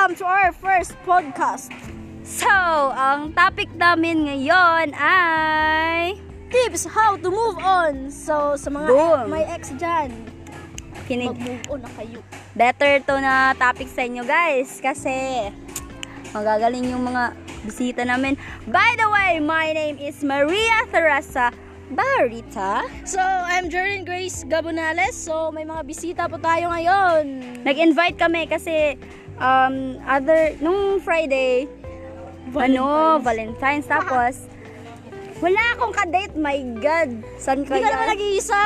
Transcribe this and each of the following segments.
welcome to our first podcast. So, ang topic namin ngayon ay Tips how to move on. So, sa mga Boom. may ex dyan, kinig. mag-move on na kayo. Better to na topic sa inyo guys kasi magagaling yung mga bisita namin. By the way, my name is Maria Teresa Barita. So, I'm Jordan Grace Gabonales. So, may mga bisita po tayo ngayon. Nag-invite kami kasi um, other, nung Friday, ano, Valentine's. Tapos, wala akong kadate. My God. Saan Hindi ka naman kaya? nag-iisa.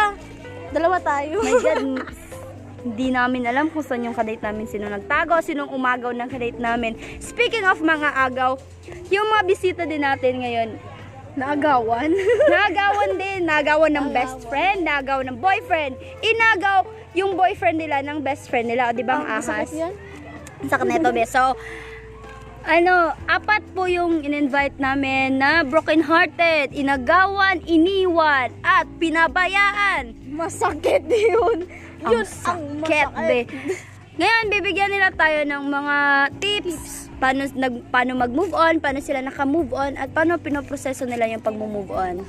Dalawa tayo. My God. Hindi namin alam kung saan yung kadate namin, sino nagtago, sinong umagaw ng kadate namin. Speaking of mga agaw, yung mga bisita din natin ngayon, Naagawan. nagawan din, nagawan ng best friend, nagawan ng boyfriend, inagaw yung boyfriend nila ng best friend nila, o di ba ang Ang ahas? masakit yan. Sa Kaneto Be. So, ano, apat po yung in-invite namin na broken-hearted, inagawan, iniwan, at pinabayaan. Masakit yun. Ang Yun ang sakit, be. masakit. Ngayon, bibigyan nila tayo ng mga tips. Paano, nag, paano mag-move on, paano sila naka-move on, at paano pinoproseso nila yung pag-move on.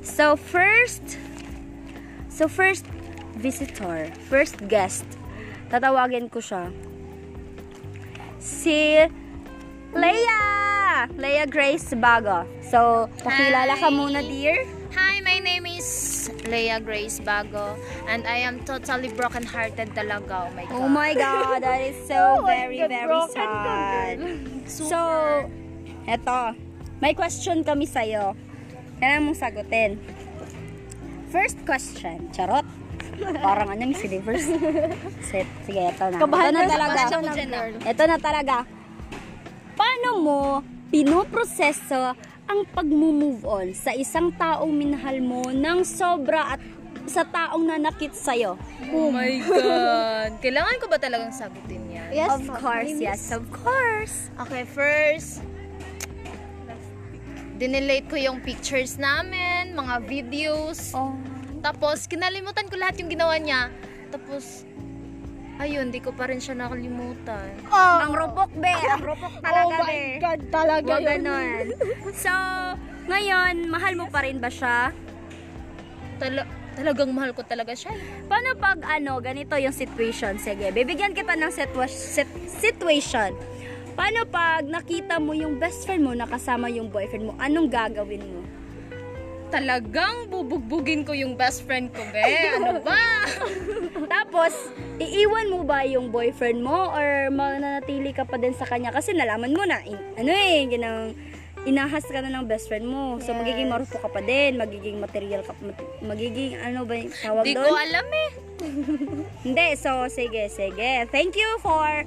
So, first, so first visitor, first guest, tatawagin ko siya. Si Leia! Leia Grace Bago. So, pakilala ka Hi. muna, dear. Hi, my name is Leia Grace Bago and I am totally broken-hearted talaga. Oh my God. Oh my God, that is so Oh very, God, very ka, sad. So, eto, may question kami sa'yo. Kailangan mong sagutin. First question, charot. Parang ano, Universe. Set, sige, eto na. Kabahan ito na talaga. Ito na talaga. Paano mo pinoproseso ang pag-move on sa isang taong minahal mo ng sobra at sa taong nanakit sa'yo? Oh my God. Kailangan ko ba talagang sagutin yan? Yes, of course, yes, of course. Okay, first, dinelete ko yung pictures namin, mga videos. Oh. Tapos, kinalimutan ko lahat yung ginawa niya. Tapos, ayun, di ko pa rin siya nakalimutan. Oh, Ang rupok, be. Ang oh talaga, my be. God, talaga Huwag yun. ganon. So, ngayon, mahal mo pa rin ba siya? Tala- talagang mahal ko talaga siya. Paano pag ano, ganito yung situation? Sige, bibigyan kita ng situa- sit- situation. Paano pag nakita mo yung best friend mo nakasama yung boyfriend mo? Anong gagawin mo? Talagang bubugbugin ko yung best friend ko, be. Ano ba? Tapos, iiwan mo ba yung boyfriend mo or mananatili ka pa din sa kanya? Kasi nalaman mo na, in- ano eh, ginang, inahas ka na ng best friend mo. So, Yes. magiging marupo ka pa din, magiging material ka, magiging ano ba yung tawag Di doon? ko alam eh. Hindi, so sige, sige. Thank you for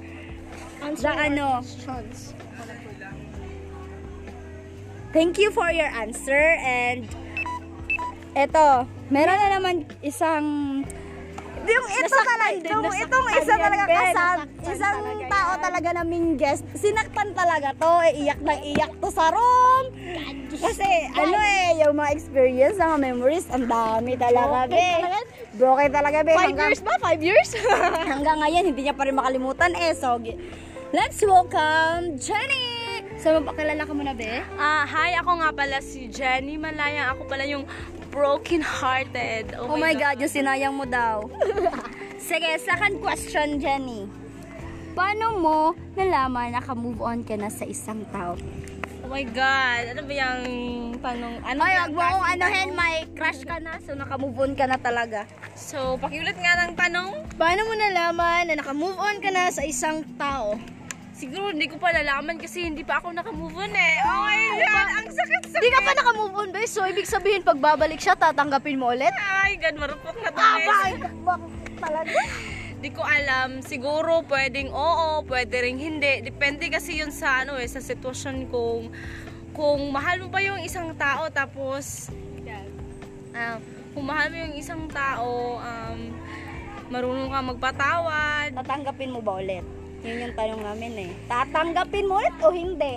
Answer the ano, questions. thank you for your answer and eto, meron na naman isang yung ito talaga, din, yung nasaktan itong isa talaga kasab, nasaktan isang talaga tao yan. talaga naming guest, sinaktan talaga to, eh, iyak na iyak to sa room. Kasi, ano eh, yung mga experience, mga memories, ang dami talaga, be. Broken talaga, be. Five Hanggang- years ba? Five years? hanggang ngayon hindi niya pa rin makalimutan eh. So, let's welcome Jenny! So, mapakilala ka muna, be? Ah, hi, ako nga pala si Jenny Malayang. Ako pala yung broken-hearted. Oh, my God, yung sinayang mo daw. Sige, second question, Jenny. Paano mo nalaman naka-move on ka na sa isang tao? Oh my God, ano ba yung tanong? Ano Ay, wag mo klaseng anuhin, may crush ka na, so naka-move on ka na talaga. So, pakiulit nga ng tanong. Paano mo nalaman na naka-move on ka na sa isang tao? Siguro hindi ko pa nalaman kasi hindi pa ako nakamove on eh. Oh my God, ang sakit-sakit. Di ka pa naka-move on, be. So, ibig sabihin, pag babalik siya, tatanggapin mo ulit? Ay, God, marupok na to. Ah, bakit? Bakit talaga? Di ko alam. Siguro pwedeng oo, pwede ring hindi. Depende kasi yun sa ano eh, sa sitwasyon kung kung mahal mo ba yung isang tao tapos ah, kung mahal mo yung isang tao um, marunong ka magpatawad Tatanggapin mo ba ulit? Yun yung tanong namin eh. Tatanggapin mo ulit o hindi?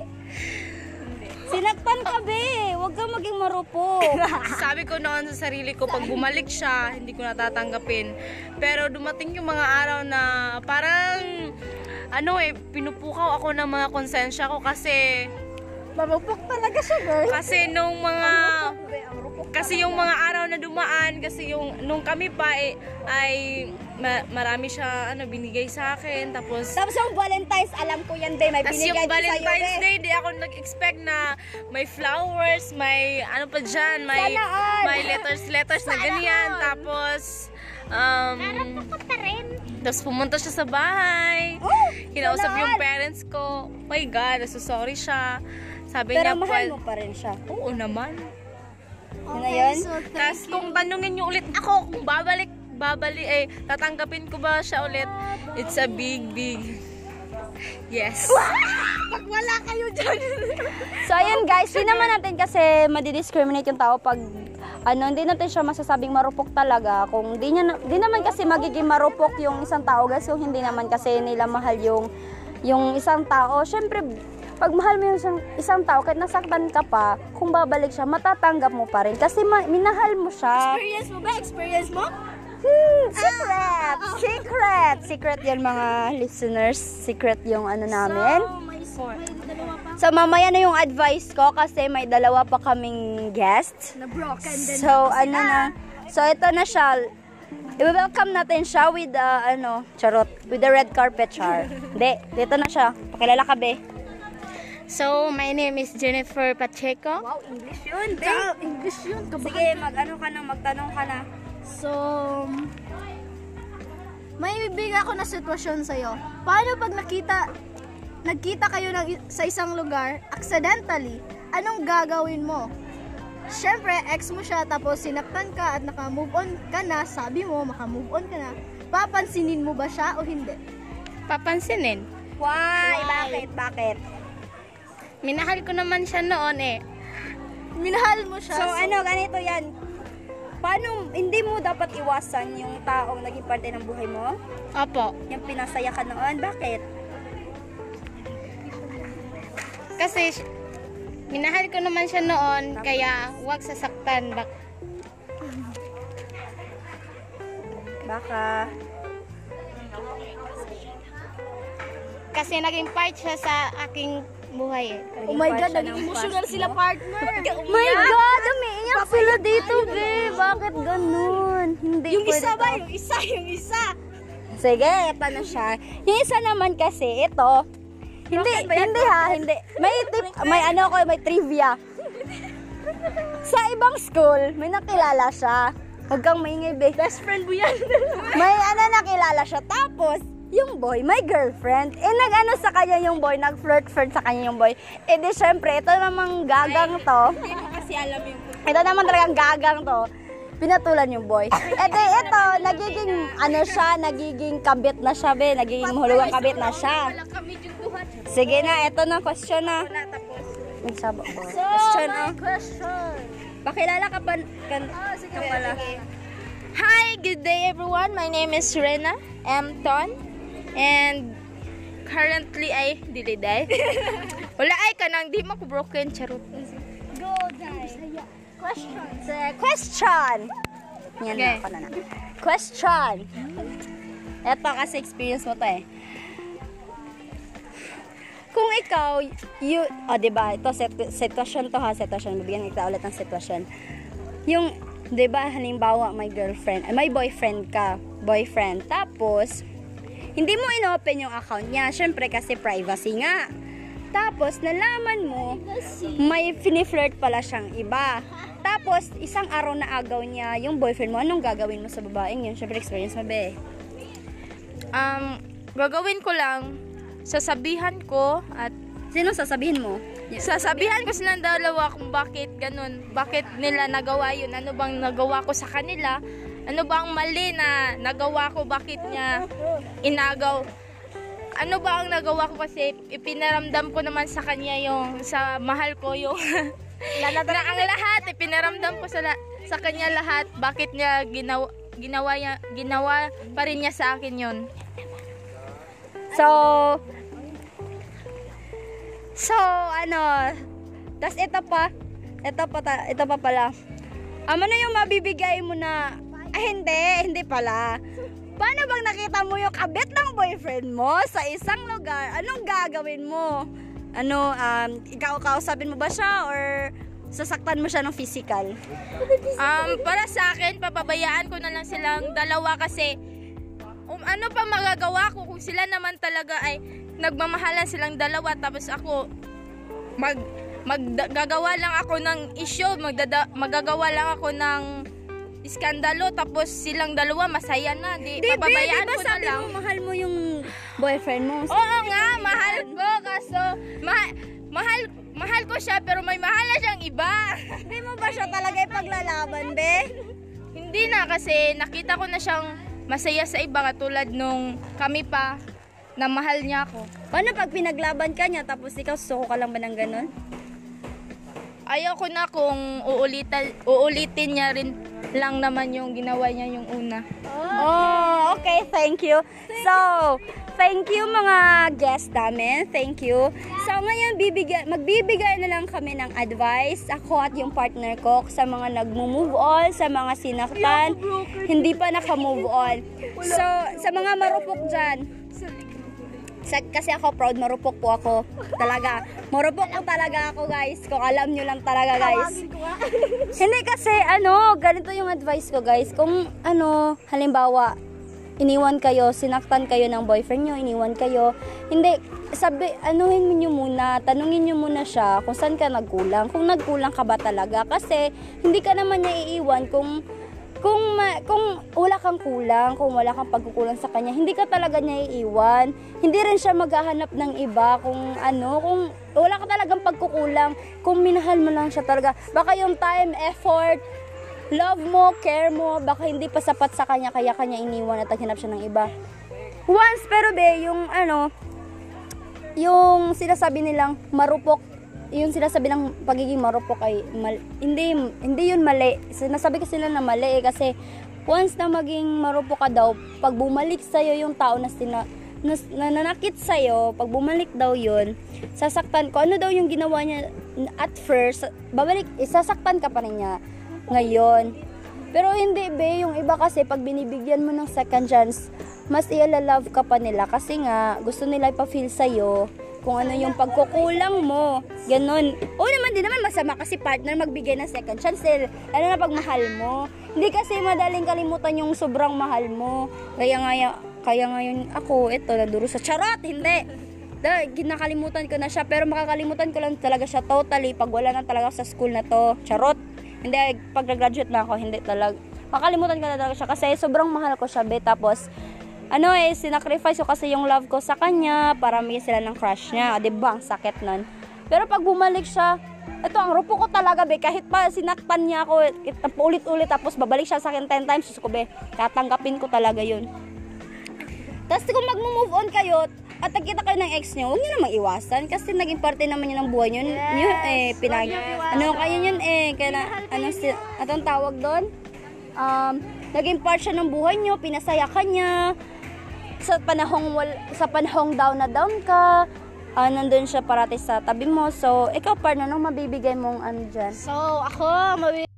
Sinaktan ka, be. Huwag kang maging marupo. sabi ko noon sa sarili ko pag bumalik siya hindi ko natatanggapin pero dumating yung mga araw na parang ano eh, pinupukaw ako ng mga konsensya ko kasi, Marupok talaga siya, girl. kasi nung mga, kasi yung mga araw na dumaan, kasi yung, nung kami pa eh, ay, ma- marami siya, ano, binigay sa akin, tapos, Tapos yung Valentine's, alam ko yan, be. May binigay yung din sa'yo, Valentine's. Day, di ako nag-expect na may flowers, may ano pa dyan, may, Sana all. may letters, letters na ganyan. Tapos, um, tapos pumunta siya sa bahay. Oh, Kinausap sana yung all. parents ko. Oh my God, so sorry siya. Sabi Pero niya, mahal mo pa rin siya. Oo naman. Yun na yun? Tapos kung tanungin niyo ulit ako kung babalik, babalik, eh, tatanggapin ko ba siya ulit? It's a big, big yes. So, ayun guys, di naman natin kasi madidiscriminate yung tao pag ano, hindi natin siya masasabing marupok talaga. Kung di, niya, na- di naman kasi magiging marupok yung isang tao guys, kung hindi naman kasi nila mahal yung, yung isang tao. Siyempre, pag mahal mo yung isang, isang tao, kahit nasaktan ka pa, kung babalik siya, matatanggap mo pa rin. Kasi ma- minahal mo siya. Experience mo ba? Experience mo? Hmm, secret! Secret! Secret yan mga listeners. Secret yung ano namin. So, may, may dalawa pa So, mamaya na yung advice ko kasi may dalawa pa kaming guest. na broken din. So, ano na. So, ito na siya. I-welcome natin siya with the, ano, charot, with the red carpet char. Hindi, dito na siya. Pakilala ka, be. So, my name is Jennifer Pacheco. Wow, English yun, be. Ah, English yun. Kabaka. Sige, mag-ano ka na, magtanong ka na. So, may bibigay ako na sitwasyon sa'yo. Paano pag nakita, nagkita kayo ng, sa isang lugar, accidentally, anong gagawin mo? Siyempre, ex mo siya, tapos sinaktan ka at naka-move on ka na, sabi mo, maka-move on ka na. Papansinin mo ba siya o hindi? Papansinin. Why? Bakit? Bakit? Minahal ko naman siya noon eh. Minahal mo siya. So, ano, ganito yan. Paano, hindi mo dapat iwasan yung taong naging parte ng buhay mo? Opo. Yung pinasaya ka noon? Bakit? Kasi minahal ko naman siya noon, kaya huwag sasaktan. Bak- Baka, kasi naging part siya sa aking buhay eh. Oh my God, naging ng emotional sila partner. My God, umiiyak sila dito. Bakit ganun? Hindi Yung isa ba? Yung isa, yung isa. Sige, ito na siya. Yung isa naman kasi, ito. Hindi, hindi ha, hindi. May tip, may ano ko, may trivia. Sa ibang school, may nakilala siya. Huwag kang maingay, be. Best friend mo yan. May ano nakilala siya. Tapos, yung boy, may girlfriend. Eh, nag-ano sa kanya yung boy, nag-flirt-flirt sa kanya yung boy. Eh, di syempre, ito namang gagang to. Hindi ko kasi alam yung Ito naman talagang gagang to. Pinatulan yung boy. Eh, di, ito, nagiging, ano siya, nagiging kabit na siya, be. Nagiging mahulugang kabit na siya. Sige na, ito na, question na. Ang sabo ko. Question, my oh. question. Pakilala ka pa, kan, sige, ka pala. Hi, good day everyone. My name is Rena M. Ton. And currently ay dili day. Wala ay kanang di mo ko broken charot. Go, Dai. Question. So, question. Yan Okay. na ako na na. Question. Ito kasi experience mo to eh. Kung ikaw, you, oh, di ba, ito, sit- sitwasyon to ha, sitwasyon, bibigyan kita ulit ng sitwasyon. Yung, di ba, halimbawa, may girlfriend, ay, may boyfriend ka, boyfriend, tapos, hindi mo inopen yung account niya, syempre kasi privacy nga. Tapos, nalaman mo, may finiflirt pala siyang iba. Tapos, isang araw na agaw niya yung boyfriend mo, anong gagawin mo sa babaeng yun? Syempre, experience mo, be. Um, gagawin ko lang, sasabihan ko at Sino sasabihin mo? sasabihan ko silang dalawa kung bakit ganun, bakit nila nagawa yun, ano bang nagawa ko sa kanila, ano bang mali na nagawa ko, bakit niya inagaw, ano ba ang nagawa ko kasi ipinaramdam ko naman sa kanya yung sa mahal ko yung na ang lahat ipinaramdam ko sa la- sa kanya lahat bakit niya ginawa ginawa niya ginawa pa rin niya sa akin yun So, so, ano, tas ito pa, ito pa, ta- ito pa pala. Um, ano yung mabibigay mo na, ah, hindi, hindi pala. Paano bang nakita mo yung kabit ng boyfriend mo sa isang lugar? Anong gagawin mo? Ano, um, ikaw kausapin mo ba siya or sasaktan mo siya ng physical? Um, para sa akin, papabayaan ko na lang silang dalawa kasi um, ano pa magagawa ko kung sila naman talaga ay nagmamahalan silang dalawa tapos ako mag maggagawa lang ako ng issue, magdada, magagawa lang ako ng iskandalo tapos silang dalawa masaya na. Di, Di, papabayaan di ba ko na lang. mo mahal mo yung boyfriend mo? Oo nga, mahal ko kaso mahal mahal mahal ko siya pero may mahal na siyang iba. Hindi mo ba siya talaga ipaglalaban, be? Hindi na kasi nakita ko na siyang masaya sa iba katulad nung kami pa na mahal niya ako. Paano pag pinaglaban ka niya tapos ikaw suko ka lang ba ng ganun? Ayaw ko na kung uulitin, uulitin niya rin lang naman yung ginawa niya yung una. Oh, okay, thank you. So, thank you mga guests namin. Thank you. So, ngayon bibigay, magbibigay na lang kami ng advice, ako at yung partner ko, sa mga nagmo-move on, sa mga sinaktan, hindi pa naka-move on. So, sa mga marupok dyan, kasi ako proud, marupok po ako. Talaga. Marupok po talaga ako, guys. Kung alam nyo lang talaga, guys. Hindi kasi, ano, ganito yung advice ko, guys. Kung, ano, halimbawa, iniwan kayo, sinaktan kayo ng boyfriend nyo, iniwan kayo, hindi, sabi, anuhin nyo muna, tanungin nyo muna siya kung saan ka nagkulang, kung nagkulang ka ba talaga, kasi hindi ka naman niya iiwan kung kung ma- kung wala kang kulang, kung wala kang pagkukulang sa kanya, hindi ka talaga niya iiwan. Hindi rin siya maghahanap ng iba kung ano, kung wala ka talagang pagkukulang, kung minahal mo lang siya talaga. Baka yung time, effort, love mo, care mo, baka hindi pa sapat sa kanya, kaya kanya iniwan at naghanap siya ng iba. Once, pero be, yung ano, yung sinasabi nilang marupok yung sinasabi ng pagiging marupok ay mal, hindi hindi yun mali. Sinasabi kasi nila na mali eh, kasi once na maging marupok ka daw, pag bumalik sa yung tao na sina na, na nanakit sa pag bumalik daw yun, sasaktan ko. Ano daw yung ginawa niya at first, babalik, isasaktan ka pa rin niya ngayon. Pero hindi be, yung iba kasi pag binibigyan mo ng second chance, mas i-love ka pa nila kasi nga gusto nila ipa-feel sa'yo kung ano yung pagkukulang mo. Ganon. O naman, di naman masama kasi partner magbigay ng second chance. Eh, lalo na pag mahal mo. Hindi kasi madaling kalimutan yung sobrang mahal mo. Kaya nga, ya- kaya ngayon ako, ito, naduro sa charot. Hindi. Da, ginakalimutan ko na siya. Pero makakalimutan ko lang talaga siya totally pag wala na talaga sa school na to. Charot. Hindi, pag nag-graduate na ako, hindi talaga. Makalimutan ko na talaga siya kasi sobrang mahal ko siya, be. Tapos, ano eh, sinacrifice ko kasi yung love ko sa kanya para may sila ng crush niya. Di ba? Ang sakit nun. Pero pag bumalik siya, ito, ang rupo ko talaga, be. Kahit pa sinaktan niya ako, it- ulit-ulit, tapos babalik siya sa akin 10 times, ko, be. Tatanggapin ko talaga yun. Tapos kung mag-move on kayo, at nagkita kayo ng ex niyo, huwag niyo namang iwasan kasi naging parte naman yun ng buhay niyo. Niyo, eh, pinag... Ano kayo yun eh, kaya, ano, si, atong tawag doon? Um, naging part siya ng buhay niyo, pinasaya ka niya, sa panahong wal, sa panahong down na down ka, ah, nandun siya parati sa tabi mo. So, ikaw partner, anong mabibigay mong ano dyan? So, ako, mabi-